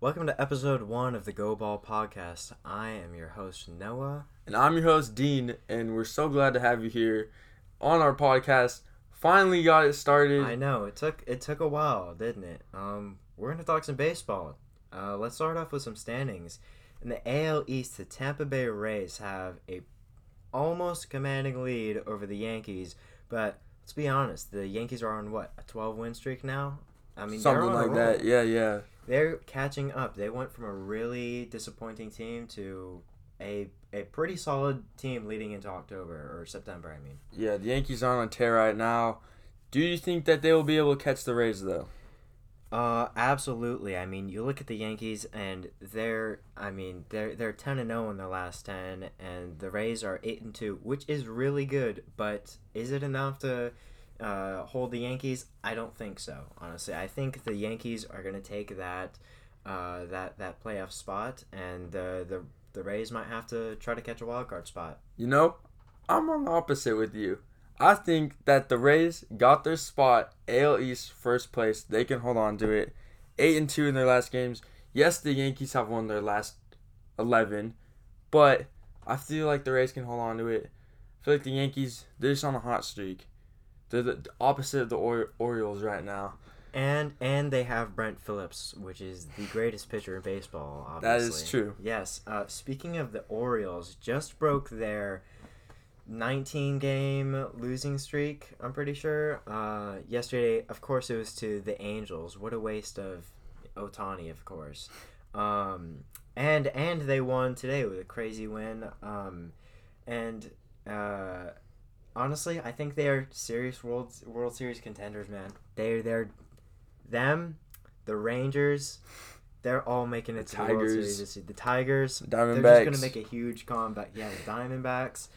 Welcome to episode one of the Go Ball podcast. I am your host, Noah. And I'm your host, Dean, and we're so glad to have you here on our podcast. Finally got it started. I know it took it took a while, didn't it? Um, we're gonna talk some baseball. Uh, let's start off with some standings. In the AL East, the Tampa Bay Rays have a almost commanding lead over the Yankees, but let's be honest, the Yankees are on what a 12 win streak now. I mean, Something like that. Yeah, yeah. They're catching up. They went from a really disappointing team to a a pretty solid team leading into October or September. I mean, Yeah, the Yankees are on a tear right now. Do you think that they will be able to catch the Rays though? uh, absolutely. I mean, you look at the Yankees and they're I mean they're they're ten and zero in their last ten, and the Rays are eight and two, which is really good. But is it enough to uh, hold the Yankees? I don't think so. Honestly, I think the Yankees are going to take that uh, that that playoff spot, and the the the Rays might have to try to catch a wild card spot. You know, I'm on the opposite with you. I think that the Rays got their spot, AL East first place. They can hold on to it. Eight and two in their last games. Yes, the Yankees have won their last eleven, but I feel like the Rays can hold on to it. I feel like the Yankees they're just on a hot streak. They're the opposite of the or- Orioles right now. And and they have Brett Phillips, which is the greatest pitcher in baseball. That Obviously. is true. Yes. Uh, speaking of the Orioles, just broke their 19 game losing streak. I'm pretty sure. Uh, yesterday, of course, it was to the Angels. What a waste of Ohtani, of course. Um, and and they won today with a crazy win. Um, and uh, honestly, I think they are serious World World Series contenders, man. They're they're them, the Rangers. They're all making it The to the World Tigers. Series this year. The Tigers. They're just gonna make a huge comeback. Yeah, the Diamondbacks.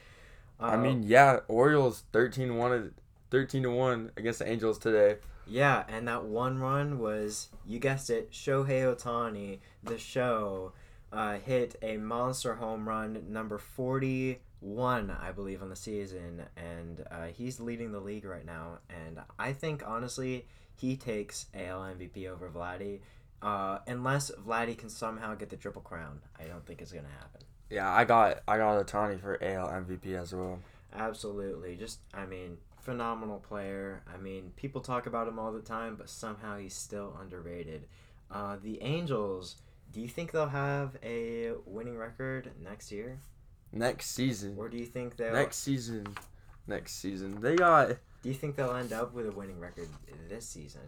I Uh, mean, yeah, Orioles 13 1 13 to 1 against the Angels today. yeah, and that one run was you guessed it, Shohei Ohtani, the show, uh, hit a monster home run number forty one, I believe, on the season, and uh, he's leading the league right now. And I think honestly, he takes AL MVP over Vladdy. Uh, unless Vladdy can somehow get the triple crown, I don't think it's gonna happen. Yeah, I got I got Ohtani for AL MVP as well. Absolutely. Just, I mean, phenomenal player. I mean, people talk about him all the time, but somehow he's still underrated. Uh, the Angels, do you think they'll have a winning record next year? Next season. Or do you think they'll Next season. Next season. They got do you think they'll end up with a winning record this season?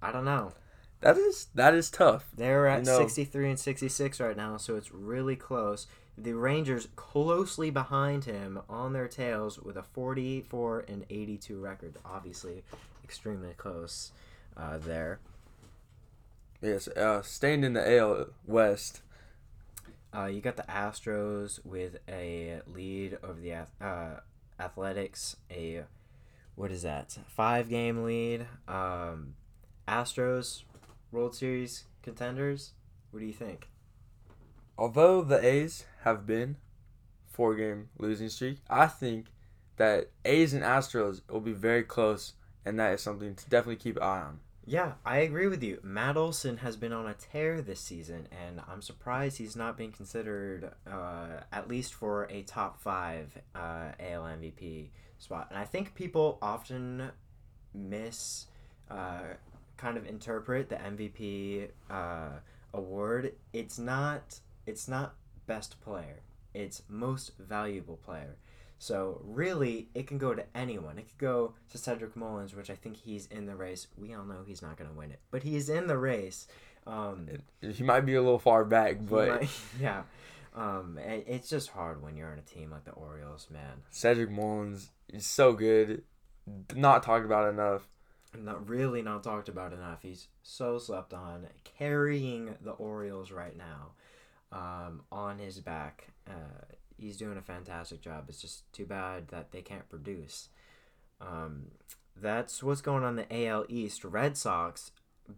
I don't know. that is that is tough. They're at 63 and 66 right now, so it's really close. The Rangers closely behind him on their tails with a 44 and 82 record. Obviously, extremely close uh, there. Yes, uh staying in the AL West. Uh, you got the Astros with a lead over the uh, Athletics. A what is that? Five game lead. Um, Astros World Series contenders. What do you think? Although the A's have been four game losing streak, I think that A's and Astros will be very close and that is something to definitely keep an eye on. Yeah, I agree with you. Matt Olson has been on a tear this season, and I'm surprised he's not being considered uh, at least for a top five uh, AL MVP spot. And I think people often miss, uh, kind of interpret the MVP uh, award. It's not. It's not best player. It's most valuable player. So really, it can go to anyone. It could go to Cedric Mullins, which I think he's in the race. We all know he's not going to win it, but he's in the race. Um, He might be a little far back, but might- yeah, um, it's just hard when you're on a team like the Orioles, man. Cedric Mullins is so good. Not talked about enough. Not really not talked about enough. He's so slept on, carrying the Orioles right now um, on his back. Uh, he's doing a fantastic job. It's just too bad that they can't produce. Um, that's what's going on the AL East. Red Sox,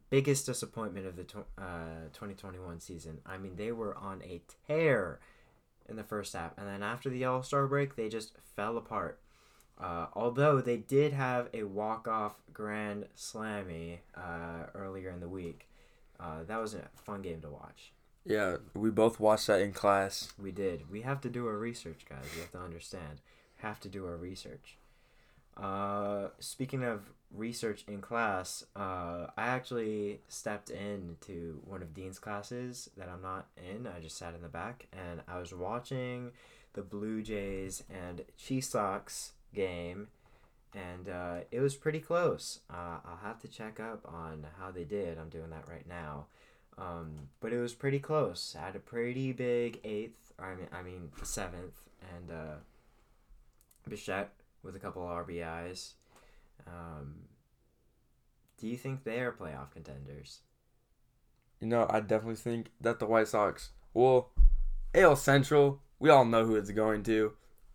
biggest disappointment of the tw- uh, 2021 season. I mean, they were on a tear in the first half, and then after the All Star break, they just fell apart. Uh, although they did have a walk-off grand slammy uh, earlier in the week. Uh, that was a fun game to watch. Yeah, we both watched that in class. We did. We have to do our research, guys. You have to understand. Have to do our research. Uh, speaking of research in class, uh, I actually stepped into one of Dean's classes that I'm not in. I just sat in the back and I was watching the Blue Jays and Chiefs Sox game, and uh, it was pretty close. Uh, I'll have to check up on how they did. I'm doing that right now. Um, but it was pretty close. I had a pretty big eighth. I mean, I mean seventh, and uh, Bichette with a couple of RBIs. Um, do you think they are playoff contenders? You know, I definitely think that the White Sox, well, AL Central, we all know who it's going to.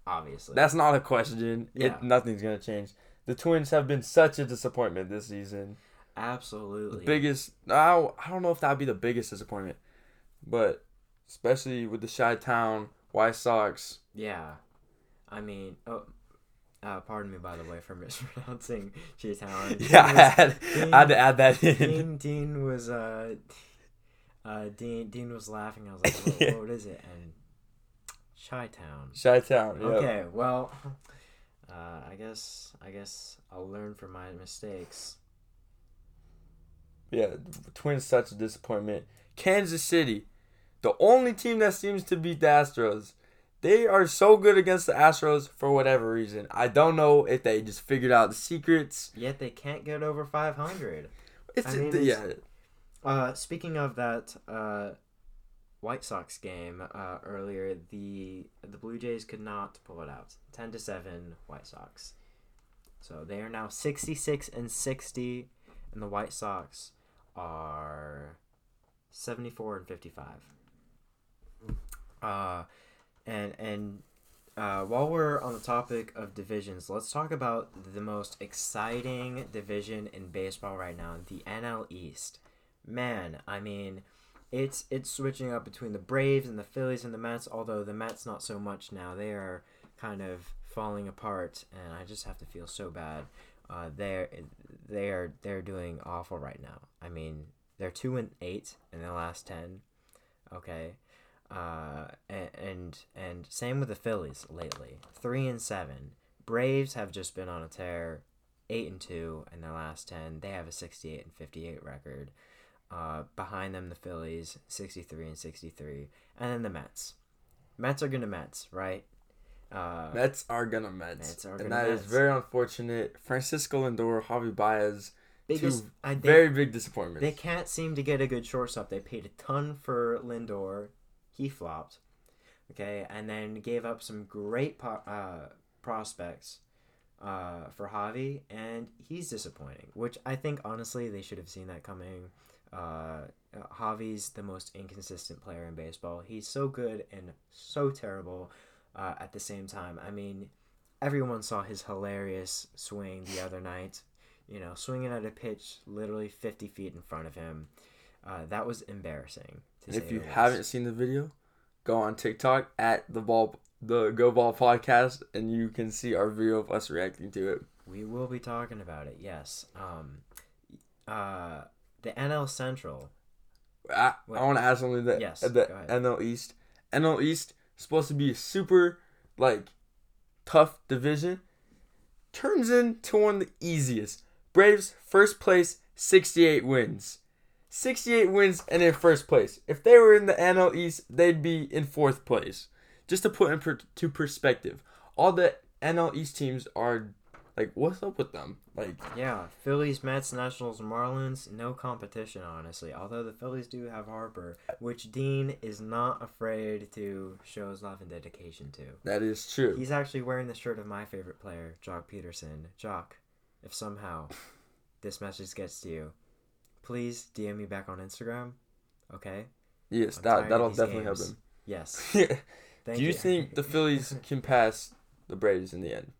Obviously. That's not a question. Yeah. It, nothing's going to change. The Twins have been such a disappointment this season. Absolutely. The biggest, I, I don't know if that would be the biggest disappointment, but especially with the Chi Town White Sox. Yeah. I mean, oh, uh, pardon me, by the way, for mispronouncing Chi-Town. Yeah, I had, I had to add that in. Dean, Dean was, uh, uh, Dean, Dean was laughing. I was like, what, what is it? And Chi-Town. Chi Town. Yeah. Okay, well, uh, I guess I guess I'll learn from my mistakes. Yeah, the Twins such a disappointment. Kansas City, the only team that seems to beat the Astros. They are so good against the Astros for whatever reason. I don't know if they just figured out the secrets. Yet they can't get over 500. It's, I mean, it's- yeah, Uh, speaking of that uh, White Sox game uh, earlier, the the Blue Jays could not pull it out. 10 to 7 White Sox. So they are now 66 and 60 and the White Sox are 74 and 55. Uh and and uh, while we're on the topic of divisions, let's talk about the most exciting division in baseball right now, the NL East. Man, I mean, it's it's switching up between the Braves and the Phillies and the Mets. Although the Mets not so much now; they are kind of falling apart, and I just have to feel so bad. Uh, they're they are they're doing awful right now. I mean, they're two and eight in the last ten. Okay, uh, and, and same with the Phillies lately, three and seven. Braves have just been on a tear, eight and two in their last ten. They have a sixty-eight and fifty-eight record. Uh, behind them, the Phillies, sixty-three and sixty-three, and then the Mets. Mets are gonna Mets, right? Uh, Mets are gonna Mets, Mets are and gonna that is Mets. very unfortunate. Francisco Lindor, Javi Baez, biggest, two I, they, very big disappointments. They can't seem to get a good shortstop. They paid a ton for Lindor. He flopped. Okay, and then gave up some great po- uh, prospects uh, for Javi, and he's disappointing. Which I think honestly they should have seen that coming. Uh, uh, Javi's the most inconsistent player in baseball. He's so good and so terrible uh, at the same time. I mean, everyone saw his hilarious swing the other night. You know, swinging at a pitch literally 50 feet in front of him. Uh, that was embarrassing. To say if you haven't seen the video, go on TikTok at the ball the Go Ball podcast, and you can see our video of us reacting to it. We will be talking about it. Yes. Um, uh, the NL Central. I, I want to add something that Yes, the go ahead. NL East. NL East supposed to be a super like tough division. Turns into one of the easiest. Braves first place, sixty eight wins. 68 wins and in first place. If they were in the NL East, they'd be in fourth place. Just to put into to perspective, all the NL East teams are like, what's up with them? Like, Yeah, Phillies, Mets, Nationals, Marlins, no competition, honestly. Although the Phillies do have Harper, which Dean is not afraid to show his love and dedication to. that is true. He's actually wearing the shirt of my favorite player, Joc Pederson. Joc, if somehow this message gets to you, please DM me back on Instagram. Okay? yes, I'm that that'll definitely games. help Yes. Do you think the Phillies can pass the Braves in the end?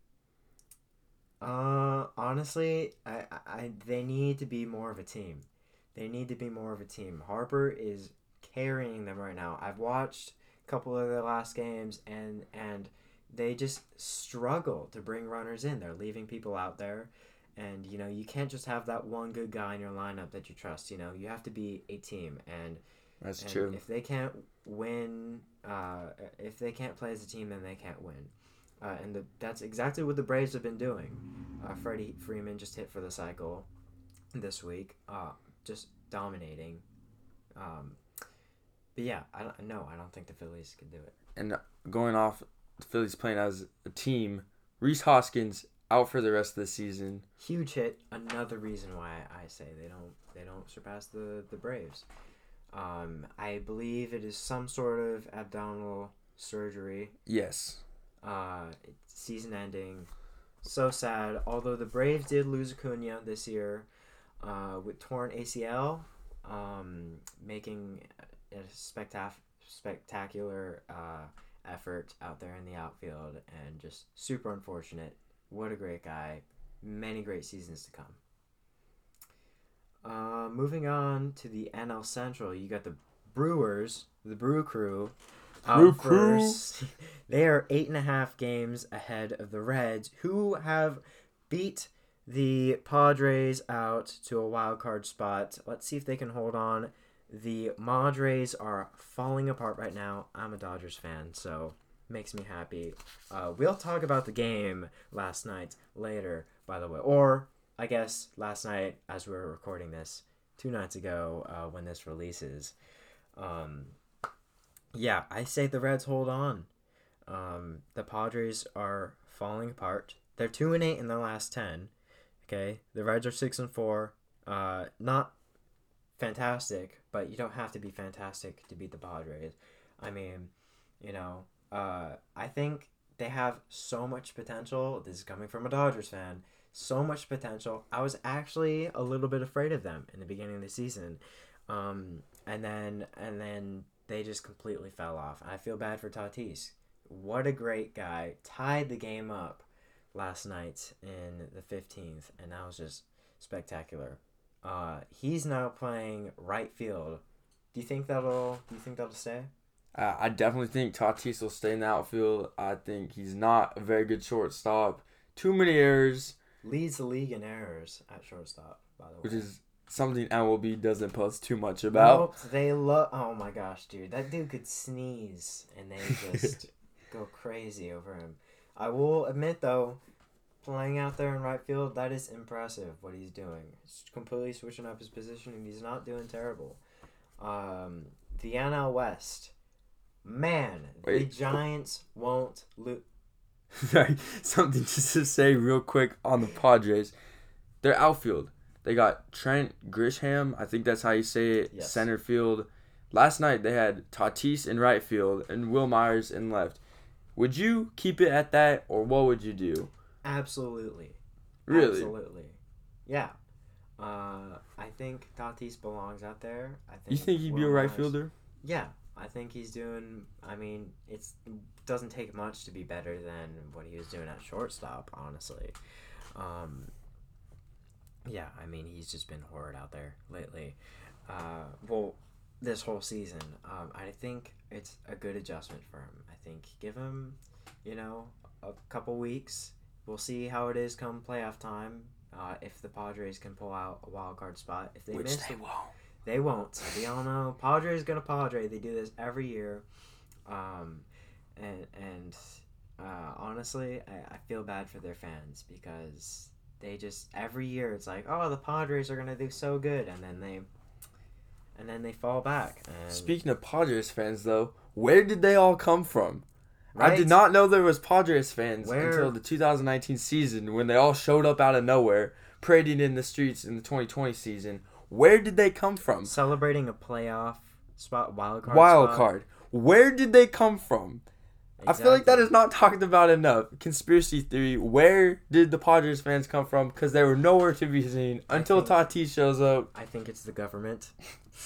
Uh, honestly, I, I, they need to be more of a team. They need to be more of a team. Harper is carrying them right now. I've watched a couple of their last games, and and they just struggle to bring runners in. They're leaving people out there. And you know you can't just have that one good guy in your lineup that you trust. You know you have to be a team, and That's and true. If they can't win, uh, if they can't play as a team, then they can't win. Uh, and the, that's exactly what the Braves have been doing. Uh, Freddie Freeman just hit for the cycle this week, uh, just dominating. Um, but yeah, I don't, no, I don't think the Phillies can do it. And going off, the Phillies playing as a team. Rhys Hoskins out for the rest of the season. Huge hit. Another reason why I say they don't they don't surpass the the Braves. Um, I believe it is some sort of abdominal surgery. Yes. Uh, season ending. So sad. Although the Braves did lose Acuna this year uh, with torn ACL, um, making a spectac- spectacular uh, effort out there in the outfield and just super unfortunate. What a great guy. Many great seasons to come. Uh, moving on to the NL Central, you got the Brewers, the Brew Crew. Brew first. they are eight and a half games ahead of the Reds, who have beat the Padres out to a wild card spot. Let's see if they can hold on. The Madres are falling apart right now. I'm a Dodgers fan, so makes me happy. Uh, we'll talk about the game last night later, by the way, or I guess last night as we were recording this, two nights ago uh, when this releases. Um, yeah, I say the Reds hold on. Um, the Padres are falling apart. They're two and eight in their last ten. Okay, the Reds are six and four. Uh, not fantastic, but you don't have to be fantastic to beat the Padres. I mean, you know, uh, I think they have so much potential. This is coming from a Dodgers fan. So much potential. I was actually a little bit afraid of them in the beginning of the season, um, and then and then they just completely fell off. I feel bad for Tatis. What a great guy! Tied the game up last night in the fifteenth, and that was just spectacular. Uh, he's now playing right field. Do you think that'll? Do you think that'll stay? Uh, I definitely think Tatis will stay in the outfield. I think he's not a very good shortstop. Too many errors, Leads the league in errors at shortstop, by the way. which is something MLB doesn't post too much about. Nope, they love. Oh my gosh, dude, that dude could sneeze and they just go crazy over him. I will admit though, playing out there in right field, that is impressive. What he's doing, he's completely switching up his position, and he's not doing terrible. Um, the NL West, man, the Giants won't lose. Sorry, something just to say real quick on the Padres. Their outfield. They got Trent Grisham, I think that's how you say it, Yes. center field. Last night they had Tatis in right field and Wil Myers in left. Would you keep it at that or what would you do? Absolutely. Really? Absolutely. Yeah. Uh, I think Tatis belongs out there. I think You think he'd be a right Myers- fielder? Yeah, I think he's doing. I mean, it's doesn't take much to be better than what he was doing at shortstop. Honestly, um, yeah. I mean, he's just been horrid out there lately. Uh, well, this whole season. Um, I think it's a good adjustment for him. I think give him, you know, a couple weeks. We'll see how it is come playoff time. Uh, if the Padres can pull out a wild card spot, if they Which miss they the won't. they won't. We all know Padres gonna Padre. They do this every year, um, and and uh, honestly, I, I feel bad for their fans because they just every year it's like, oh, the Padres are gonna do so good, and then they, and then they fall back. And, Speaking of Padres fans though, where did they all come from? I did not know there was Padres fans Where- until the 2019 season when they all showed up out of nowhere, parading in the streets in the 2020 season. Where did they come from? celebrating a playoff spot, wild card. Wild spot. card. Where did they come from? I feel like that is not talked about enough. Conspiracy theory. Where did the Padres fans come from? Because they were nowhere to be seen until think- Tatis shows up. I think it's the government.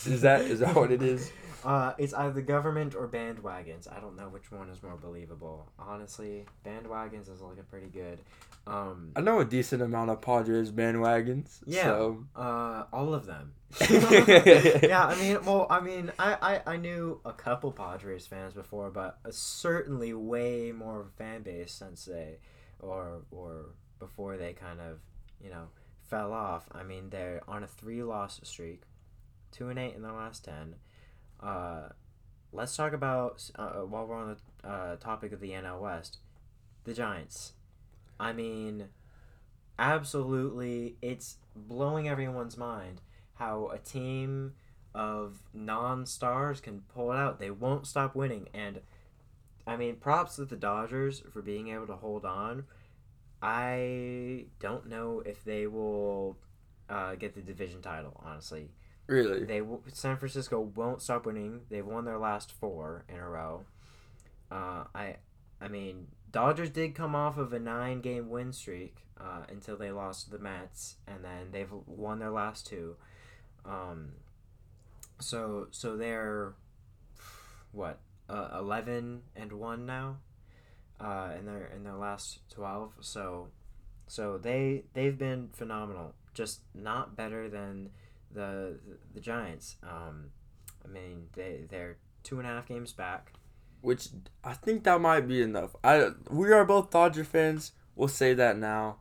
Is that is that what it is? Uh, it's either government or bandwagons. I don't know which one is more believable. Honestly, bandwagons is looking pretty good. Um, I know a decent amount of Padres bandwagons. Yeah. So uh, all of them. yeah, I mean, well, I mean, I, I, I knew a couple Padres fans before, but certainly certainly way more fan base since they, or or before they kind of, you know, fell off. I mean, they're on a three loss streak, two and eight in the last ten. Uh, let's talk about uh, while we're on the uh, topic of the NL West, the Giants. I mean, absolutely, it's blowing everyone's mind how a team of non-stars can pull it out. They won't stop winning, and I mean, props to the Dodgers for being able to hold on. I don't know if they will uh, get the division title. Honestly, Really? they San Francisco won't stop winning. They've won their last four in a row. Uh, I, I mean, Dodgers did come off of a nine-game win streak uh, until they lost to the Mets, and then they've won their last two. Um, so so they're what uh, eleven and one now, uh, in their in their last twelve. So so they they've been phenomenal. Just not better than the the Giants. Um, I mean they they're two and a half games back. Which I think that might be enough. I we are both Dodger fans. We'll say that now.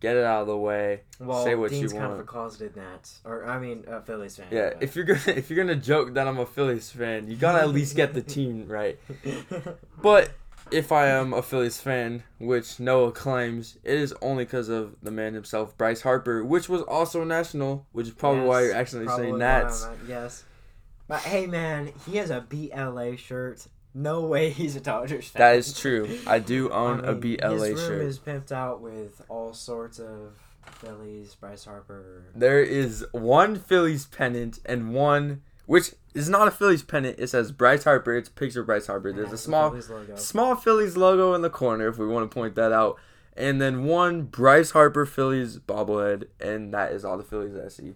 Get it out of the way. Well, Say what you Dean's kind want. of a closeted Nats, or I mean a Phillies fan. Yeah, if you're gonna if you're gonna joke that I'm a Phillies fan, you gotta at least get the team right. But if I am a Phillies fan, which Noah claims, it is only because of the man himself, Bryce Harper, which was also national, which is probably why you're accidentally probably saying Nats. Yes, but hey man, he has a BLA shirt. No way he's a Dodgers fan. That is true. I do own I a mean, BLA his room shirt. is pimped out with all sorts of Phillies, Bryce Harper. There is one Phillies pennant and one which is not a Phillies pennant. It says Bryce Harper. It's a picture of Bryce Harper. There's a small Phillies small Phillies logo in the corner if we want to point that out. And then one Bryce Harper Phillies bobblehead, and that is all the Phillies I see.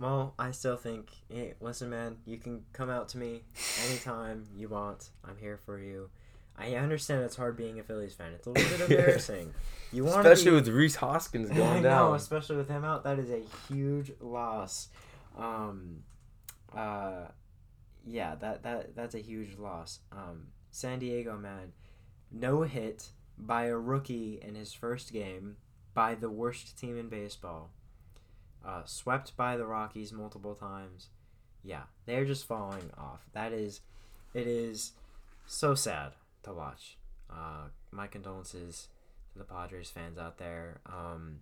Well, I still think, hey, listen, man, you can come out to me anytime you want. I'm here for you. I understand it's hard being a Phillies fan. It's a little bit embarrassing. You want Especially be, with Rhys Hoskins I going know, down. especially with him out. That is a huge loss. Um, uh, yeah, that that that's a huge loss. Um, San Diego man, no hit by a rookie in his first game by the worst team in baseball. Uh, swept by the Rockies multiple times. Yeah, they're just falling off. That is, it is so sad to watch. Uh, my condolences to the Padres fans out there. Um,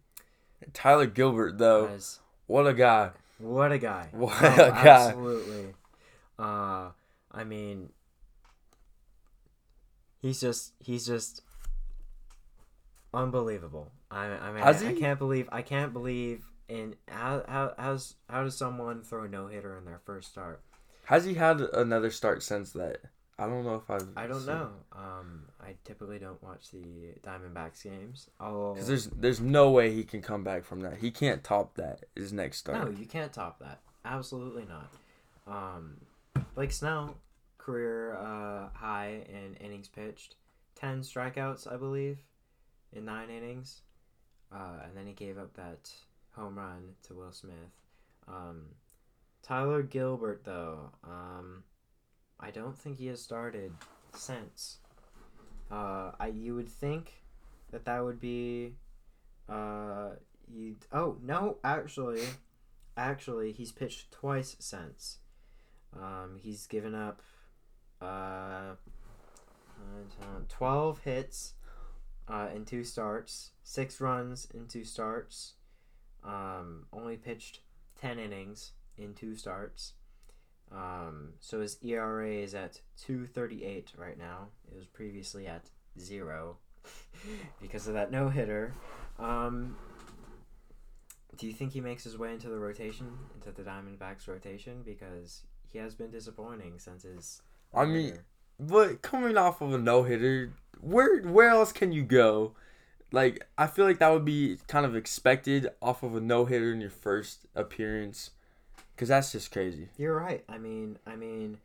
Tyler Gilbert, though, what a guy. What a guy! What Oh, a guy. Absolutely. Uh, I mean, he's just he's just unbelievable. I I mean I, I can't believe I can't believe in how how how's how does someone throw a no hitter in their first start? Has he had another start since that? I don't know if I've. I don't know. Um, I typically don't watch the Diamondbacks games. Because there's there's no way he can come back from that. He can't top that. His next start. No, you can't top that. Absolutely not. Um, Blake Snell, career uh, high in innings pitched, ten strikeouts, I believe, in nine innings, uh, and then he gave up that home run to Will Smith. Um, Tyler Gilbert, though, um, I don't think he has started since. Uh, I you would think that that would be, uh, he. Oh no, actually, actually, he's pitched twice since. Um, he's given up, uh, twelve hits, uh, in two starts, six runs in two starts. Um, only pitched ten innings in two starts. Um, so his ERA is at 238 right now. It was previously at zero because of that no hitter. Um, do you think he makes his way into the rotation, into the Diamondbacks rotation? Because he has been disappointing since his. I mean. But coming off of a no hitter, where where else can you go? Like I feel like that would be kind of expected off of a no hitter in your first appearance, because that's just crazy. You're right. I mean, I mean,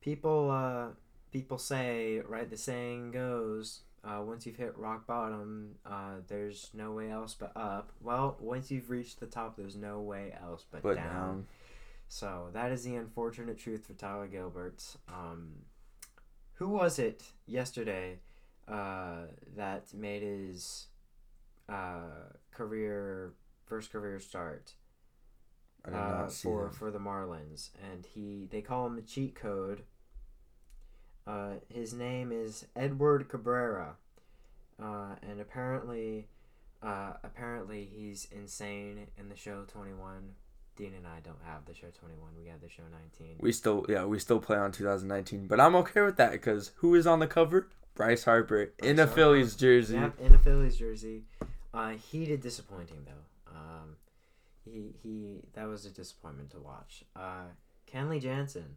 people, uh, people say, right? The saying goes, uh, once you've hit rock bottom, uh, there's no way else but up. Well, once you've reached the top, there's no way else but, But down. down. So that is the unfortunate truth for Tyler Gilbert. Um, who was it yesterday uh, that made his uh, career first career start uh, not see for him. for the Marlins, and he they call him the cheat code. Uh, his name is Edward Cabrera, uh, and apparently, uh, apparently he's insane in the show Twenty One. Dean and I don't have the show Twenty One. We have the show Nineteen. We still, yeah, we still play on 2019, but I'm okay with that because who is on the cover? Bryce Harper in Bryce a Phillies jersey. Yep, in a Phillies jersey. Uh, he did disappointing though. Um, he he that was a disappointment to watch. Uh, Kenley Jansen,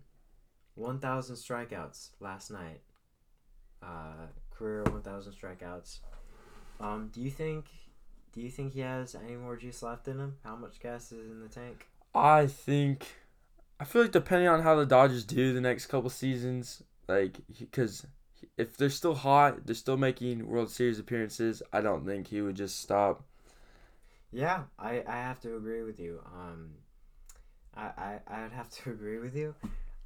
one thousand strikeouts last night. Uh, career one thousand strikeouts. Um, do you think? Do you think he has any more juice left in him? How much gas is in the tank? I think, I feel like depending on how the Dodgers do the next couple seasons, like because if they're still hot, they're still making World Series appearances. I don't think he would just stop. Yeah, I, I have to agree with you. Um, I I I would have to agree with you.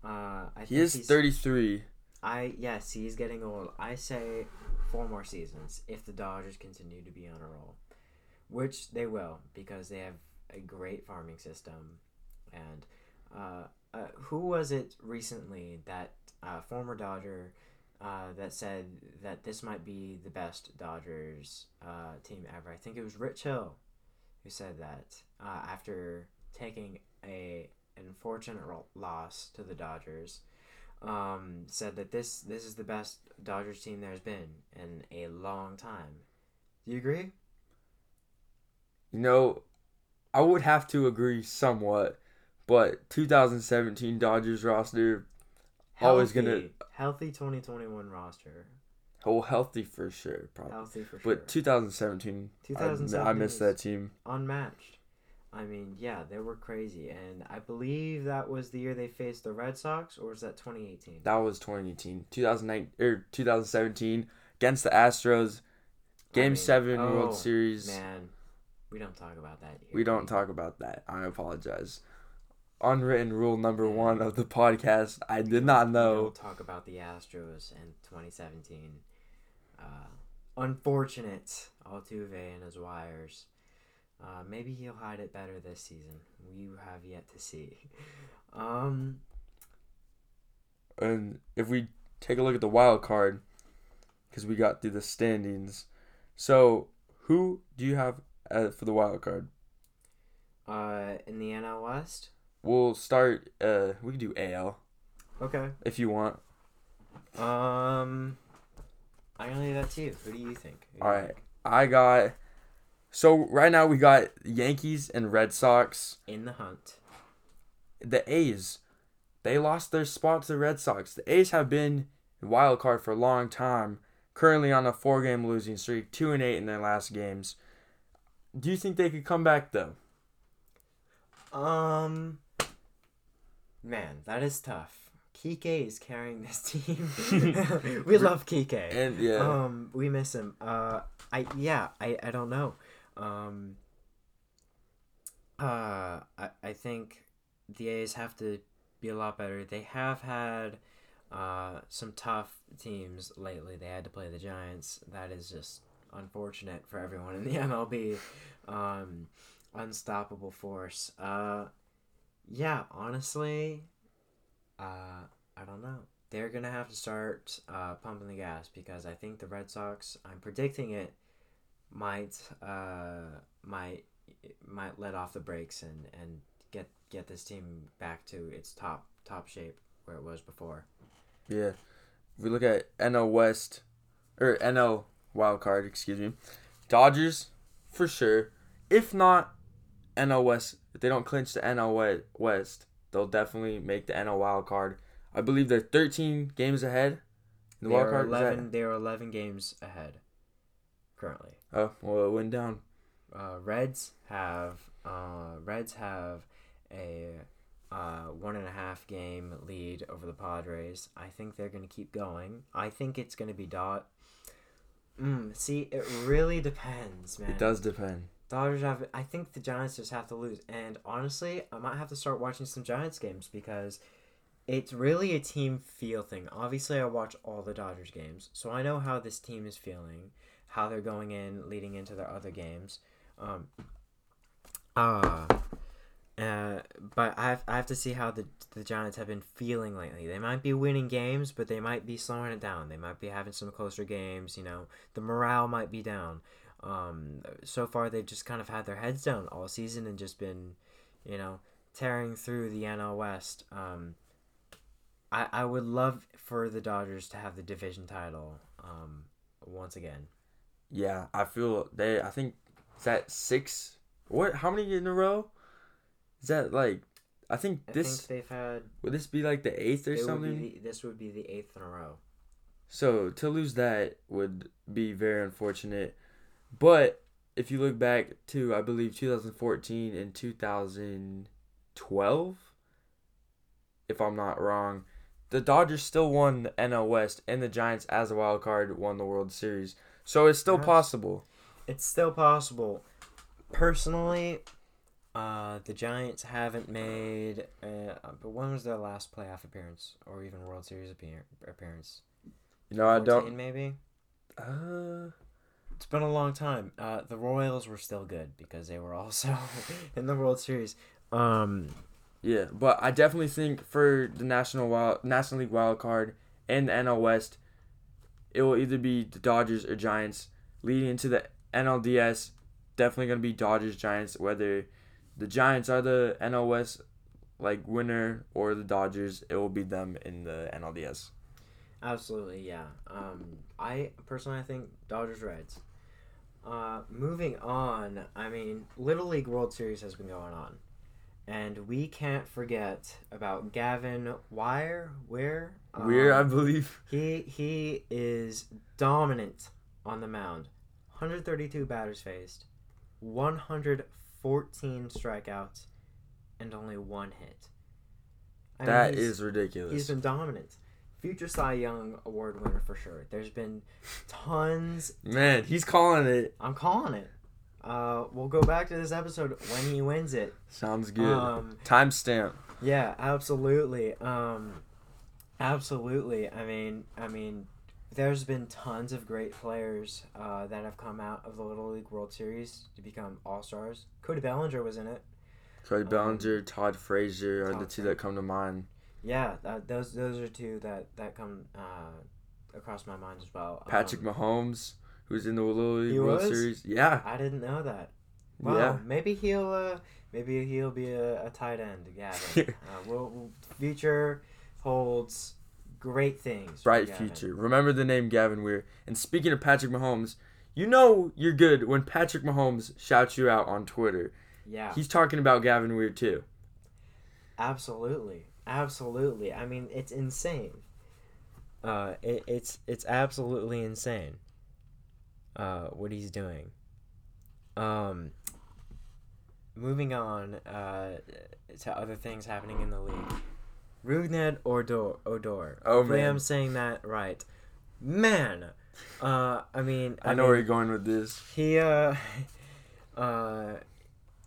Uh, I He think is he's- 33. I yes, he's getting old. I say four more seasons if the Dodgers continue to be on a roll, which they will because they have a great farming system. And uh, uh, who was it recently that uh, former Dodger uh, that said that this might be the best Dodgers uh, team ever? I think it was Rich Hill who said that uh, after taking a unfortunate loss to the Dodgers um, said that this this is the best Dodgers team there's been in a long time. Do you agree? You know, I would have to agree somewhat, but 2017 Dodgers roster Always gonna- Healthy- healthy 2021 roster. Whole healthy for sure, probably. Healthy for sure. But 2017, I, I 2017 miss is- that team. unmatched. I mean, yeah, they were crazy, and I believe that was the year they faced the Red Sox, or was that 2018? That was 2018, 2009 or er, 2017 against the Astros, Game I mean, Seven oh, World Series. Man, we don't talk about that. Here. We don't talk about that. I apologize. Unwritten rule number one of the podcast. I did not We know. don't talk about the Astros in 2017. Uh, unfortunate Altuve and his wires. Uh, maybe he'll hide it better this season. We have yet to see. Um, And if we take a look at the wild card, because we got through the standings. So who do you have uh, for the wild card? uh, in the NL West. We'll start. Uh, we can do AL Okay. if you want. Um, I'm gonna leave that to you. Who do you think? Who All you right. think? I got. So right now we got Yankees and Red Sox. In the hunt. The A's, they lost their spot to the Red Sox. The A's have been wild card for a long time. Currently on a four-game losing streak, two and eight in their last games. Do you think they could come back though? Um, man, that is tough. Kike is carrying this team. we love Kike. And yeah, Um, we miss him. Uh, I yeah, I I don't know. Um. Uh, I I think the A's have to be a lot better. They have had uh some tough teams lately. They had to play the Giants. That is just unfortunate for everyone in the MLB. Um, unstoppable force. Uh, yeah, honestly, uh, I don't know they're gonna have to start uh, pumping the gas because I think the Red Sox. I'm predicting it might uh, might might let off the brakes and, and get get this team back to its top top shape where it was before. yeah. If we look at NL West or NL wild card, excuse me, Dodgers for sure. If not NL West, if they don't clinch the NL West, they'll definitely make the NL wild card. I believe they're 13 games ahead. The they wild are card is that- eleven. They are eleven games ahead currently. Oh, well, it went down. Uh, Reds have uh, Reds have a uh, one and a half game lead over the Padres. I think they're going to keep going. I think it's going to be dot. Mm, see, it really depends, man. It does depend. Dodgers have. I think the Giants just have to lose. And honestly, I might have to start watching some Giants games because it's really a team feel thing. Obviously, I watch all the Dodgers games, so I know how this team is feeling, how they're going in, leading into their other games. Um, uh, uh, but I have, I have to see how the the Giants have been feeling lately. They might be winning games, but they might be slowing it down. They might be having some closer games. You know, the morale might be down. Um, so far, they've just kind of had their heads down all season and just been, you know, tearing through the NL West. Um, I, I would love for the Dodgers to have the division title um, once again. Yeah, I feel they. I think is that six. What? How many in a row? Is that like? I think I this think they've had would this be like the eighth or it would something. the, this would be the eighth in a row. So to lose that would be very unfortunate. But if you look back to I believe 2014 and 2012, if I'm not wrong, the Dodgers still won the NL West and the Giants as a wild card won the World Series. So it's still Yes. possible. It's still possible. Personally, uh, the Giants haven't made. Uh, but when was their last playoff appearance or even World Series appear- appearance? You know, I don't maybe. uh It's been a long time. Uh, the Royals were still good because they were also in the World Series. Um, Yeah, but I definitely think for the National Wild National League wild card and the NL West, it will either be the Dodgers or Giants. Leading into the NLDS, definitely gonna be Dodgers Giants. Whether the Giants are the NL West like winner or the Dodgers, it will be them in the NLDS. Absolutely, yeah. Um, I personally I think Dodgers Reds. Uh, moving on, I mean, Little League World Series has been going on, and we can't forget about Gavin Weir. Where We're, I Um, believe. he he is dominant on the mound. 132 batters faced, 114 strikeouts, and only one hit. I That he's- is ridiculous. He's been dominant. Future Cy Young Award winner for sure. There's been tons. Man, he's calling it. I'm calling it. Uh, we'll go back to this episode when he wins it. Sounds good. Um, Timestamp. yeah, absolutely. Um, absolutely. I mean, I mean, there's been tons of great players uh, that have come out of the Little League World Series to become all stars. Cody Bellinger was in it. Cody um, Bellinger, Todd Frazier are the Todd two that come to mind. Yeah, that, those those are two that that come uh, across my mind as well. Patrick Um, Mahomes, who's in the Little League He World was? Series. Yeah, I didn't know that. Wow, yeah. maybe he'll uh, maybe he'll be a, a tight end. Gavin. uh, we'll, we'll- future holds great things. Bright future. Remember the name Gavin Weir. And speaking of Patrick Mahomes, you know you're good when Patrick Mahomes shouts you out on Twitter. Yeah, He's talking about Gavin Weir too. absolutely, absolutely. I mean, it's insane. Uh, it, it's it's absolutely insane. Uh, what he's doing. Um. Moving on uh, to other things happening in the league. Rougned Odor. Odor. Oh, Hopefully man. I'm saying that right. Man, uh, I mean, I know mean, where you're going with this. he uh, uh,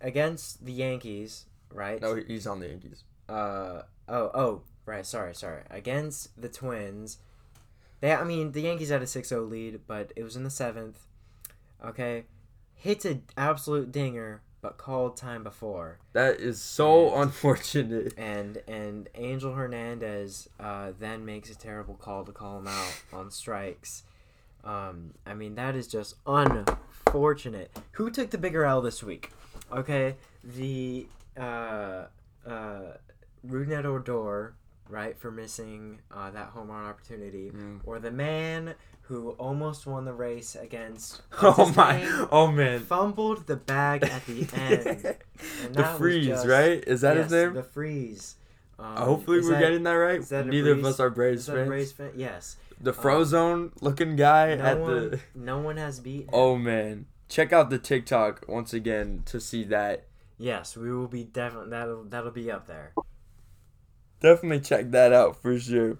against the Yankees, right? No, he's on the Yankees. uh oh oh right sorry sorry against the twins they i mean the yankees had a 6-0 lead but it was in the seventh. Okay? Hits an absolute dinger but called time before. That is so And- unfortunate. and and angel hernandez uh, then makes a terrible call to call him out on strikes. Um i mean that is just unfortunate. Who took the bigger l this week? Okay? The uh uh Rougned Odor, right, for missing uh, that home run opportunity, Mm. or the man who almost won the race against Oh my! name? Oh man! fumbled the bag at the end. The freeze, just- right? Is that his name? The freeze. Um, Hopefully we're that- getting that right. that Neither of us are Braves Is that a fans. Braves fan? Yes. The Frozone looking guy No at one, the. no one has beaten. Oh man! Check out the TikTok once again to see that. Yes, we will be definitely that'll that'll be up there. Definitely check that out for sure.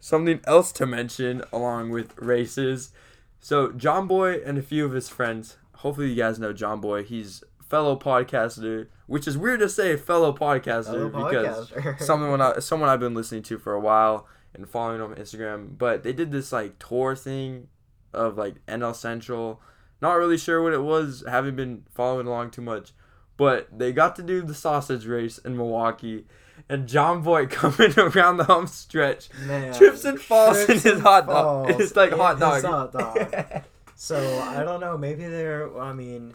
Something else to mention along with races. So Jomboy and a few of his friends. Hopefully you guys know Jomboy. He's fellow podcaster which is weird to say, fellow podcaster Fellow because podcaster. someone I, someone I've been listening to for a while and following on Instagram. But they did this like tour thing of like NL Central. Not really sure what it was. Haven't been following along too much. But they got to do the sausage race in Milwaukee, and Jomboy coming around the home stretch Man, trips and falls in his hot dog. It's like hot dog. hot dog. So I don't know. Maybe they're. I mean,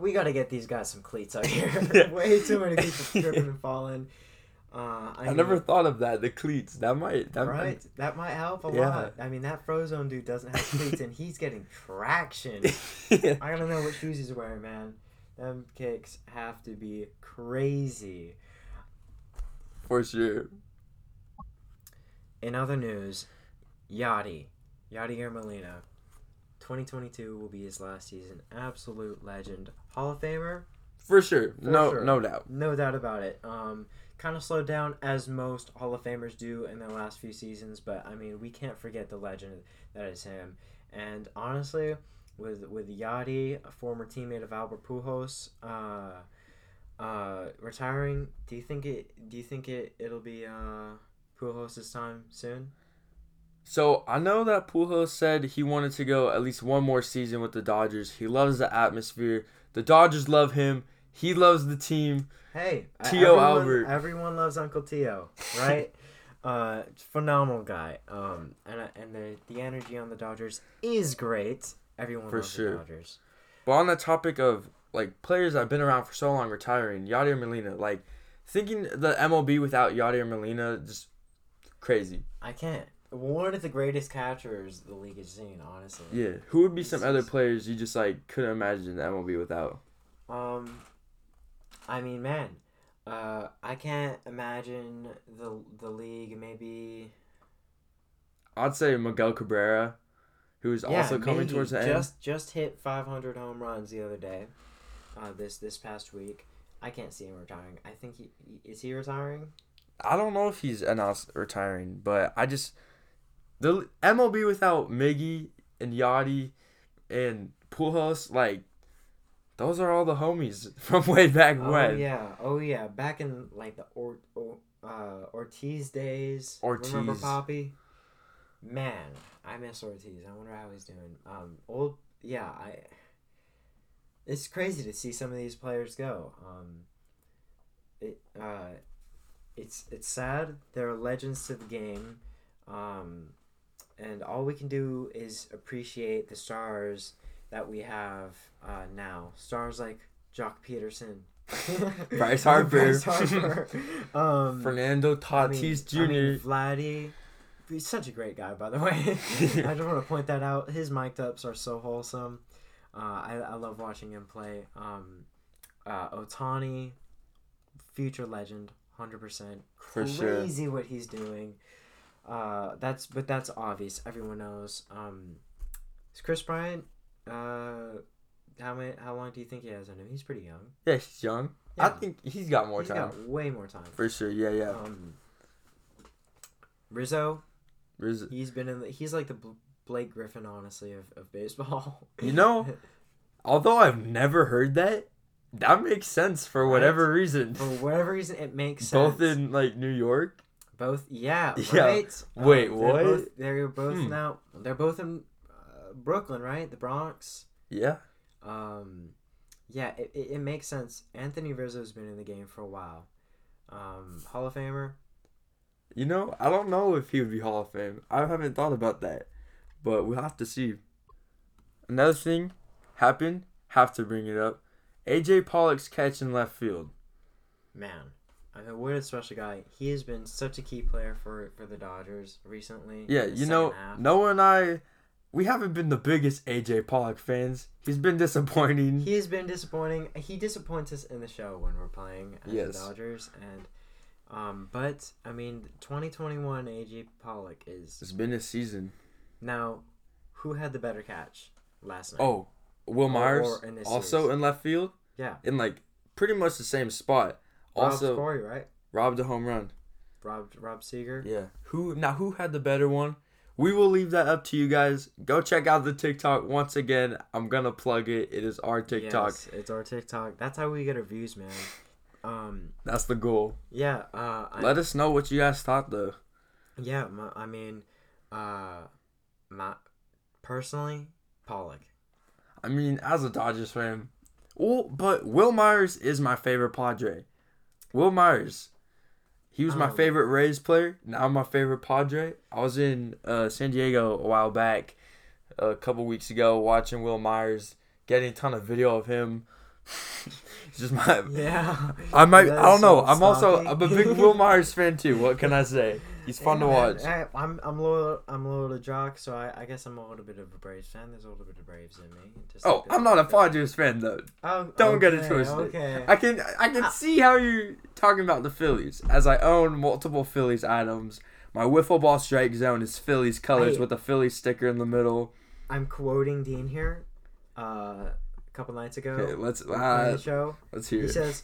we got to get these guys some cleats out here. Yeah. Way too many people tripping and falling. Uh, I, I never thought of that. The cleats. That might. That right. might. That might help a Yeah. lot. I mean, that Frozone dude doesn't have cleats, and he's getting traction. yeah. I gotta know what shoes he's wearing, man. Them kicks have to be crazy. For sure. In other news, Yadi, Yadier Molina, 2022 will be his last season. Absolute legend, Hall of Famer, For sure. For no. sure. No doubt. no doubt about it. Um, kind of slowed down as most Hall of Famers do in their last few seasons, but I mean, we can't forget the legend that is him. And honestly, with with Yadi, a former teammate of Albert Pujols, uh, uh, retiring, do you think it? Do you think it? It'll be uh, Pujols' time soon. So I know that Pujols said he wanted to go at least one more season with the Dodgers. He loves the atmosphere. The Dodgers love him. He loves the team. Hey, Tio everyone, Albert. Everyone loves Uncle Tio, right? uh, phenomenal guy. Um, and uh, and the the energy on the Dodgers is great. Everyone For loves sure. the Dodgers. But on the topic of like players that have been around for so long retiring, Yadier Molina, like thinking the MLB without Yadier Molina, just crazy. I can't. One of the greatest catchers the league has seen, honestly. Yeah. Who would be some other players you just like couldn't imagine the MLB without? Um, I mean, man, uh, I can't imagine the the league maybe. I'd say Miguel Cabrera, who's Yeah, also coming towards the end. just just hit 500 home runs the other day. Uh, this this past week, I can't see him retiring. I think he he- is he retiring. I don't know if he's announced retiring, but I just the MLB without Miggy and Yadi and Pujols, like those are all the homies from way back Oh when. yeah, oh yeah, back in like the or, or uh, Ortiz days. Remember Ortiz. Poppy? Man, I miss Ortiz. I wonder how he's doing. Um, old yeah, I. It's crazy to see some of these players go. Um, it uh, it's it's sad. They're legends to the game, um, and all we can do is appreciate the stars that we have uh, now. Stars like Joc Pederson, Bryce Harper. Bryce Harper. um, Fernando I Tatis Jr. mean, I mean, Vladdy. He's such a great guy, by the way. I just want to point that out. His mic'd ups are so wholesome. Uh, I, I love watching him play. Um, uh, Ohtani, future legend, hundred percent. For sure. Crazy what he's doing. Uh, that's but that's obvious. Everyone knows. Um, is Kris Bryant? Uh, how many? How long do you think he has on him? He's pretty young. yeah, he's young. I think he's got more He's time. got way more time. For sure. Yeah, yeah. Um, Rizzo, Riz- he's been in. The, he's like the Blake Griffin, honestly, of, of baseball. You know, although I've never heard that, that makes sense for whatever reason. for whatever reason, it makes sense. Both in like New York. both, yeah, Yeah. right. Wait, they're what? Both, they're both Hmm. now. They're both in uh, Brooklyn, right? The Bronx. Yeah. Um, yeah, it, it, it makes sense. Anthony Rizzo's been in the game for a while. Um, Hall of Famer. You know, I don't know if he would be Hall of Fame. I haven't thought about that, but we'll have to see. Another thing happened. Have to bring it up. AJ Pollock's catch in left field. Man, I mean, what a special guy. He has been such a key player for for the Dodgers recently. Yeah, you know, half. Noah and I, we haven't been the biggest AJ Pollock fans. He's been disappointing. He has been disappointing. He disappoints us in the show when we're playing as Yes. the Dodgers, and um, but I mean, 2021 AJ Pollock is It's been a season. Now. Who had the better catch last night? Oh, Wil Or- Myers or in also series. in left field yeah, in like pretty much the same spot. Rob Also Corey, right? robbed a home run. Rob Rob Seager. Yeah. Who now? Who had the better one? We will leave that up to you guys. Go check out the TikTok once again. I'm gonna plug it. It is our TikTok. Yes, it's our TikTok. That's how we get our views, man. Um, That's the goal. yeah. Uh, I, Let us know what you guys thought though. yeah. I mean, uh, my personally, Pollock. I mean, as a Dodgers fan, well, but Wil Myers is my favorite Padre. Wil Myers, he was my Um, favorite Rays player. Now my favorite Padre. I was in uh, San Diego a while back, a couple weeks ago, watching Wil Myers, getting a ton of video of him. It's just my. Yeah. I might. I don't know. I'm also. I'm a big Wil Myers fan too. What can I say? He's fun to Yeah, man. watch. I, I'm I'm loyal. I'm loyal to Joc, so I, I guess I'm a little bit of a Braves fan. There's a little bit of Braves in me. Just Oh, I'm not a. Padres fan though. Oh, Don't get it okay, twisted. Okay. I can I can Ah. see how you're talking about the Phillies, as I own multiple Phillies items. My wiffle ball strike zone is Phillies colors Hey. with a Phillies sticker in the middle. I'm quoting Dean here. Uh, a couple nights ago. Okay, let's uh, the show. let's hear He it. says,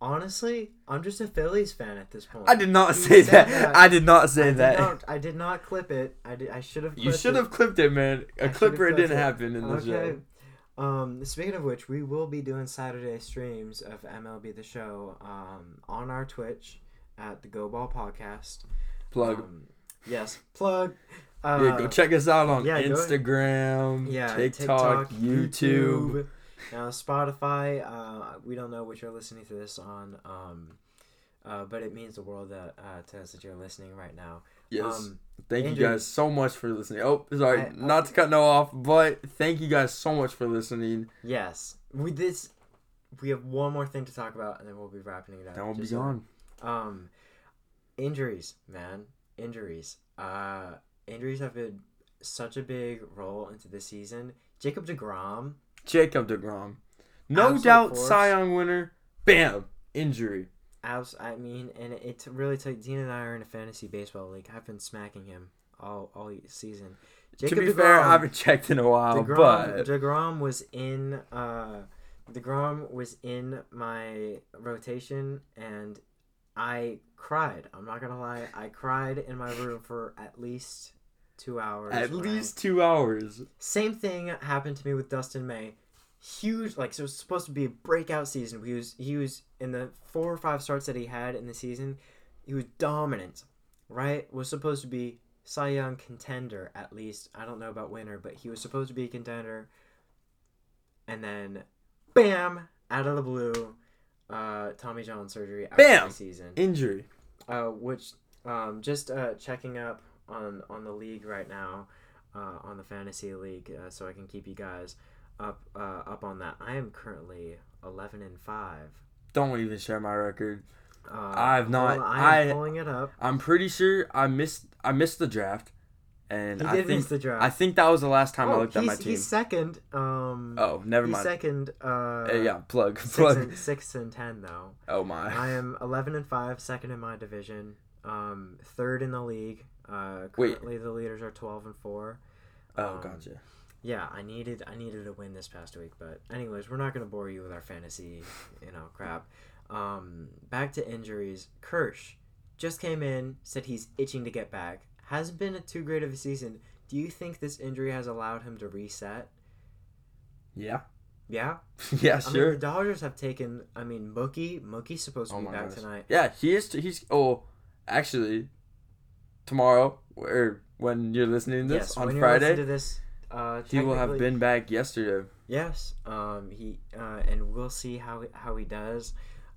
"Honestly, I'm just a Phillies fan at this point." I did not He say said that. I did not say I that. Did not, I did not clip it. I did. I should have. you should have clipped it, man. I A should've clipper it didn't it. happen in the Okay. show. Um, speaking of which, we will be doing Saturday streams of MLB the Show um, on our Twitch at the Go Ball Podcast. Plug. Um, yes, plug. Uh, yeah, go check us out on yeah, Instagram, yeah, TikTok, YouTube. Now Spotify. Uh, we don't know what you're listening to this on, um, uh, but it means the world that, uh, to us that you're listening right now. Yes. Um, thank you guys so much for listening. Oh, sorry, I- not to cut no off, but thank you guys so much for listening. yes, we this. We have one more thing to talk about, and then we'll be wrapping it up. Then we'll be gone. Um, injuries, man, injuries. Uh, injuries have been such a big role into this season. Jacob Degrom, Jacob DeGrom. No Absolute doubt force. Cy Young winner. Bam! Injury. abs. I mean, and it, really took. Dean and I are in a fantasy baseball league. I've been smacking him all all season. to be fair, I haven't checked in a while, Degrom, but Degrom was in. Uh, Degrom was in my rotation, and I cried. I'm not gonna lie. I cried in my room for at least two hours. at I- least two hours. Same thing happened to me with Dustin May. Huge, like so it was supposed to be a breakout season. He was he was in the four or five starts that he had in the season. He was dominant, right? Was supposed to be Cy Young contender at least. I don't know about winner, but he was supposed to be a contender. And then, bam, out of the blue, uh, Tommy John surgery after Bam! the season Injury. uh, which um, just uh, checking up on on the league right now, uh, on the fantasy league, uh, so I can keep you guys up uh, up on that. I am currently eleven and five. Don't even share my record. Uh, I've not- on, I am I- pulling it up. I'm pretty sure I missed. I missed the draft, and He I did think miss the draft. I think that was the last time I oh, looked at my team. he's second. Um, Oh, never he's mind. second. Uh, Uh, yeah, plug, Six plug. and, six and ten though. Oh my. I am eleven and five, second in my division. Um, third in the league. Uh, Wait. currently the leaders are twelve and four. Oh, um, gotcha. Yeah, I needed I needed a win this past week, but anyways, we're not gonna bore you with our fantasy, you know, crap. Um, back to injuries. Kersh just came in, said he's itching to get back. Hasn't been a too great of a season. Do you think this injury has allowed him to reset? Yeah. Yeah, yeah, I mean sure. the Dodgers have taken. I mean Mookie, Mookie's supposed to Oh be back gosh. tonight. Yeah, he is. He's. Oh, actually, tomorrow or when you're listening to this yes, on when you're listening Friday, to this, uh, he will have been back yesterday. Yes, um, he uh, and we'll see how how he does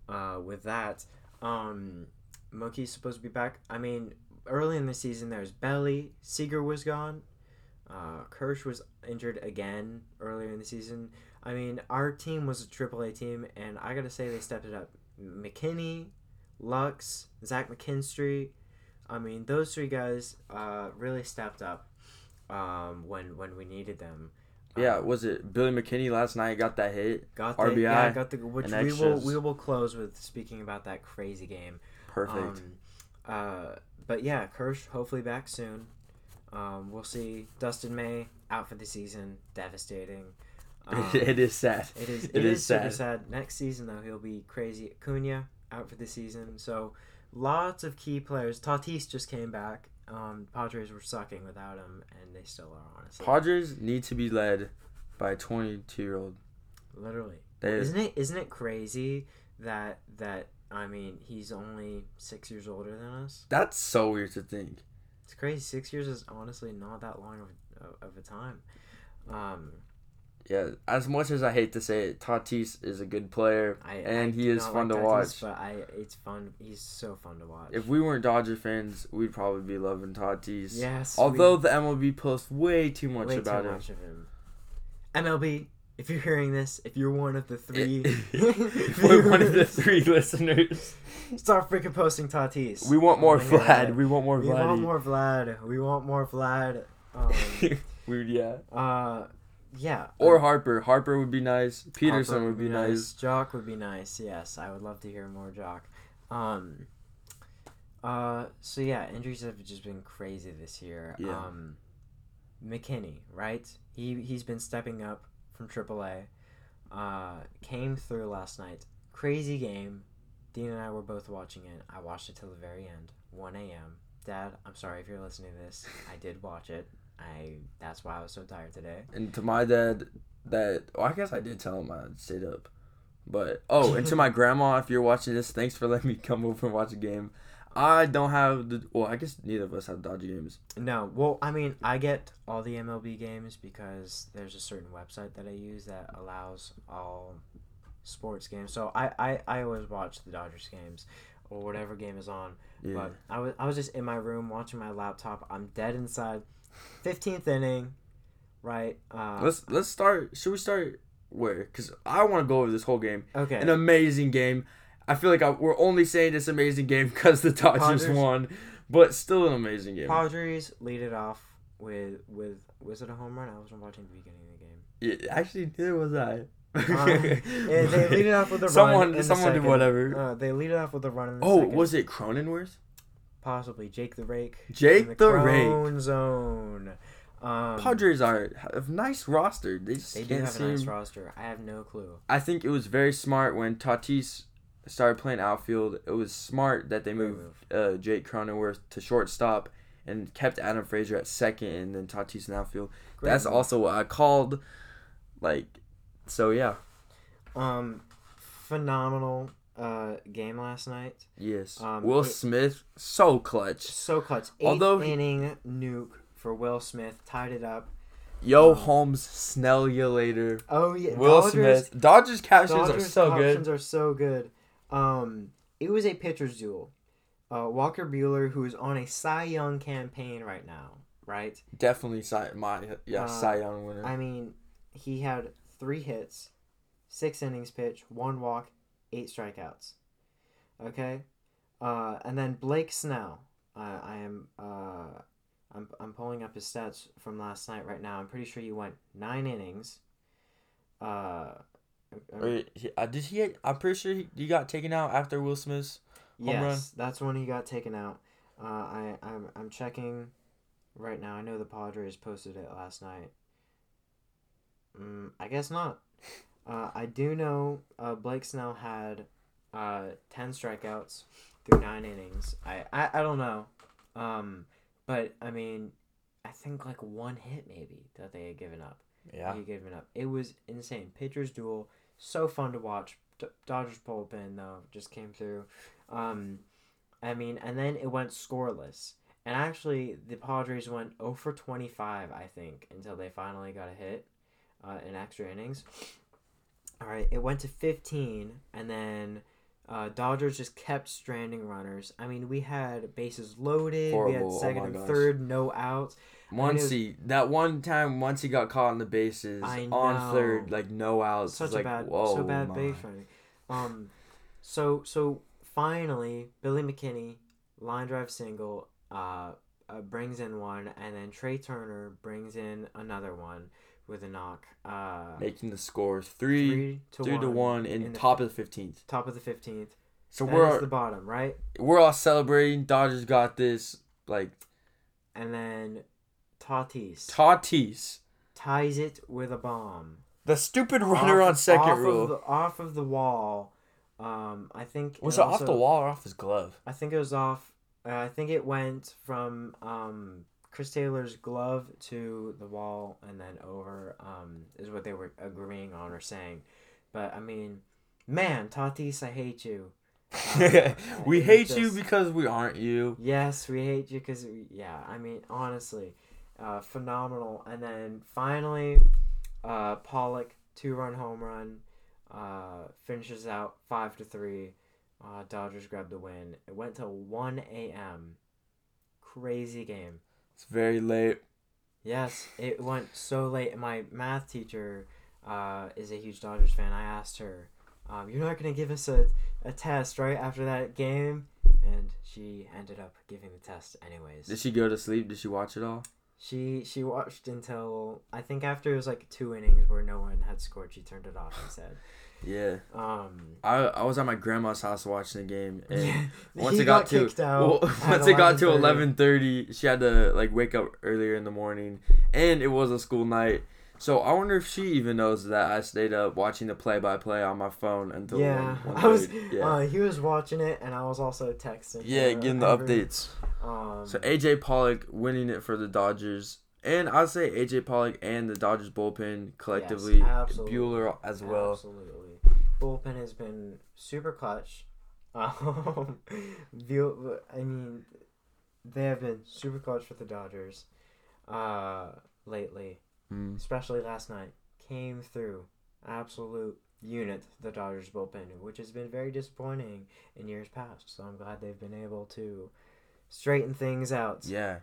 uh, with that. Um, Mookie's supposed to be back. I mean, early in the season, there's Belly. Seager was gone. Uh, Kersh was injured again earlier in the season. I mean, our team was a AAA team, and I gotta say they stepped it up. McKinney, Lux, Zach McKinstry. I mean, those three guys uh, really stepped up um, when when we needed them. Yeah, Um, was it Billy McKinney last night got that hit? Got the, RBI Yeah, got the which we will we will close with speaking about that crazy game. Perfect. Um, uh, but yeah, Kersh hopefully back soon. Um, we'll see. Dustin May out for the season, devastating. Um, it is sad. it is. it it is is, super sad. sad. Next season though, he'll be crazy. Acuna out for the season. So lots of key players. Tatis just came back. Um, Padres were sucking without him, and they still are honestly. Padres need to be led by a 22 year old. Literally. They Isn't it isn't it crazy that that I mean he's only six years older than us. That's so weird to think. It's crazy. Six years is honestly not that long of of a time. Um, Yeah, as much as I hate to say it, Tatis is a good player, I and I he is fun like to Tatis, watch. But I, it's fun. He's so fun to watch. If we weren't Dodger fans, we'd probably be loving Tatis. yes, Although we, the MLB posts way too much way about too him. much of him. MLB, if you're hearing this, if you're one of the three, We're one of the three listeners. Start freaking posting Tatis. We want more Oh. Vlad. We want more We Vlad. want more Vlad. We want more Vlad. Um, Weird, yeah. uh, yeah. Or Harper. Harper would be nice. Pederson Harper would be nice. Joc would be nice. Yes, I would love to hear more Joc. Um. Uh. So yeah, injuries have just been crazy this year. Yeah. Um. McKinney, right? He he's been stepping up from AAA. Uh, came through last night. Crazy game. Dean and I were both watching it. I watched it till the very end, 1 a.m. Dad, I'm sorry if you're listening to this. I did watch it. I that's why I was so tired today. And to my dad, that well, I guess I did tell him I stayed up. But oh, and to my grandma, if you're watching this, thanks for letting me come over and watch a game. I don't have the well, I guess neither of us have Dodger games. No, well, I mean, I get all the MLB games because there's a certain website that I use that allows all sports games. So I, I, I always watch the Dodgers games or whatever game is on. Yeah. But I was I was just in my room watching my laptop. I'm dead inside. Fifteenth inning, right? Uh, let's let's start. Should we start where? Because I want to go over this whole game. okay. An amazing game. I feel like I, we're only saying this amazing game because the Dodgers Padres- won, but still an amazing game. Padres lead it off with with was it a home run? I wasn't watching the beginning of the game. Yeah, actually, neither was I. Yeah, they lead it off with a run. someone, in the someone did whatever. Uh, they lead it off with a run in the oh, second. was it Cronenworth? Possibly Jake the Rake? Jake in the Rake. Zone. Um, Padres are have nice roster. They just They do have a nice roster. I have no clue. I think it was very smart when Tatis started playing outfield. It was smart that they moved uh, Jake Cronenworth to shortstop and kept Adam Frazier at second, and then Tatis in outfield. Great That's move. also what I called. Like, so yeah, um phenomenal uh game last night. yes. Um, Will it- Smith so clutch. So clutch. Eighth Although inning nuke for Will Smith tied it up. Yo, Um, Holmes, snell you later. Oh yeah, Will Dodgers, Smith. Dodgers captions are so options good. are so good. Um, it was a pitcher's duel. Uh, Walker Buehler, who is on a Cy Young campaign right now, right? Definitely Cy, my yeah Uh, Cy Young winner. I mean, he had three hits, six innings pitched, one walk, eight strikeouts. Okay, uh, and then Blake Snell. Uh, I am. Uh, I'm. I'm pulling up his stats from last night right now. I'm pretty sure you went nine innings. Uh, Wait, uh, did he? I'm pretty sure he, he got taken out after Will Smith's. home yes, run? that's when he got taken out. Uh, I. I'm. I'm checking, right now. I know the Padres posted it last night. Mm, I guess not. Uh, I do know uh, Blake Snell had uh, 10 strikeouts through nine innings. I, I, I don't know. Um, but, I mean, I think like one hit maybe that they had given up. Yeah. He had given up. It was insane. Pitchers duel. So fun to watch. D- Dodgers bullpen, though, just came through. Um, I mean, and then it went scoreless. And actually, the Padres went 0 for 25, I think, until they finally got a hit uh, in extra innings. All right, it went to 15, and then uh, Dodgers just kept stranding runners. I mean, we had bases loaded. We had Oh second my and gosh. third, no outs. Once was- he that one time, once he got caught on the bases on third, like no outs. Such it's a like, bad, whoa, so bad my. base running. Um, so so finally, Billy McKinney line drive single. Uh, uh, brings in one, and then Trea Turner brings in another one with a knock. Uh, making the score three, three to three one, to one in, in the top of the fifteenth. top of the fifteenth. So That we're the bottom, right? we're all celebrating. Dodgers got this. Like And then Tatis Tatis, ties it with a bomb. the stupid runner Off- on second off rule. Of the, off of the wall. Um, I think was it off also- the wall or off his glove? I think it was off. Uh, I think it went from um, Chris Taylor's glove to the wall and then over. Um, is what they were agreeing on or saying. But I mean, man, Tatis, I hate you. we it hate you because we aren't you. Yes, we hate you because yeah. I mean, honestly, uh, phenomenal. And then finally, uh, Pollock two run home run, uh, finishes out five to three. Uh, Dodgers grabbed the win. It went to one a.m. Crazy game. It's very late. Yes, it went so late. My math teacher uh, is a huge Dodgers fan. I asked her, um, "You're not gonna give us a, a test, right, after that game?" And she ended up giving the test anyways. Did she go to sleep? Did she watch it all? She she watched until I think after it was like two innings where no one had scored, she turned it off and said, Yeah. um, I I was at my grandma's house watching the game, and once it got, to kicked out well, once it got to 11:30. she had to like wake up earlier in the morning, and it was a school night. So I wonder if she even knows that I stayed up watching the play by play on my phone until Yeah, 1, I was. yeah Uh, he was watching it, and I was also texting. yeah her getting the every- updates. Um, So AJ Pollock winning it for the Dodgers, and I'd say AJ Pollock and the Dodgers bullpen collectively, absolutely. Buehler as well. Absolutely. Bullpen has been super clutch. Um, Buell- I mean, they have been super clutch for the Dodgers uh, lately, Mm. especially last night. Came through. Absolute unit, the Dodgers bullpen, which has been very disappointing in years past. So I'm glad they've been able to straighten things out. Yeah,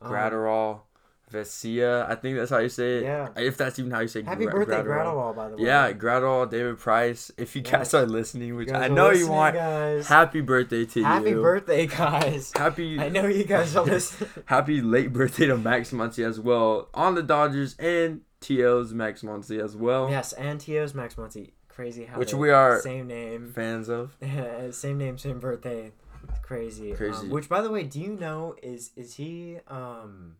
Um, Graterol, Vesia. I think that's how you say it. Yeah. If that's even how you say. Happy Gra- birthday, Graterol. By the way. Yeah, Graterol, David Price. If you guys are listening, which I know you want, guys. happy birthday to Happy you. Happy birthday, guys. Happy. I know you guys are listening. happy late birthday to Max Muncy as well on the Dodgers and TO's Max Muncy as well. yes, and Tio's Max Muncy. Crazy how Which we are- same name, Fans of. same name, same birthday. It's crazy. Crazy. Um, which, by the way, do you know is is he um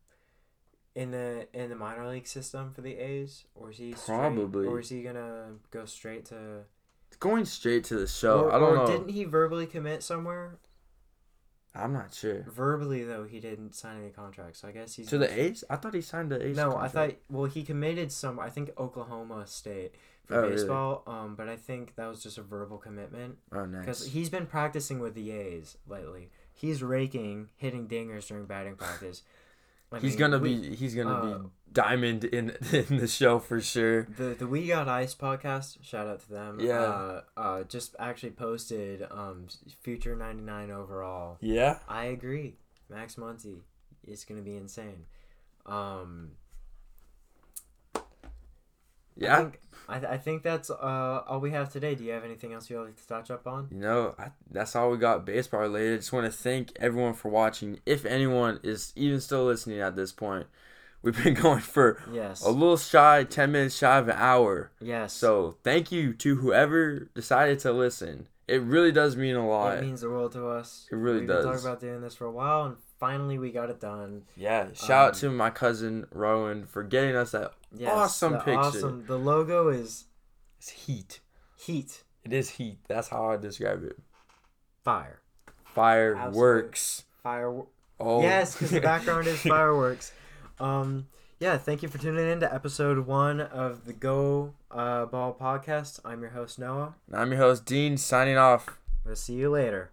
in the in the minor league system for the A's, or is he straight- Probably. or is he gonna go straight to? Going straight to the show. or, I don't know. Didn't he verbally commit somewhere? I'm not sure. Verbally though, he didn't sign any contract. So I guess he's To the A's? I thought he signed the A's. No, I thought well he committed some. I think Oklahoma State for Oh, really? baseball. Um, but I think that was just a verbal commitment Oh, nice. because he's been practicing with the A's lately. He's raking, hitting dingers during batting practice. I He's mean, gonna we- be. He's gonna uh, be diamond in in the show for sure. the the We Got Ice podcast. Shout out to them. Yeah. Uh, uh, just actually posted um future ninety nine overall. Yeah. I agree. Max Muncy is gonna be insane. Um, I Yeah. think, I, I think that's uh, all we have today. Do you have anything else you'd like to touch up on? You know, I, that's all we got baseball related. Just want to thank everyone for watching. If anyone is even still listening at this point, we've been going for Yes. a little shy, 10 minutes shy of an hour. yes. So thank you to whoever decided to listen. It really does mean a lot. it means the world to us. It really We've been talking about doing this for a while, and finally we got it done. yeah. Shout out Um, to my cousin Rowan for getting us that Yes, awesome picture. Awesome. The logo is It's heat. heat, It is heat. That's how I describe it. fire, Fireworks. fire. Oh. Yes, because the background is fireworks. Um, yeah, thank you for tuning in to episode one of the Go uh, Ball podcast. I'm your host Noah. And I'm your host Dean signing off. We'll see you later.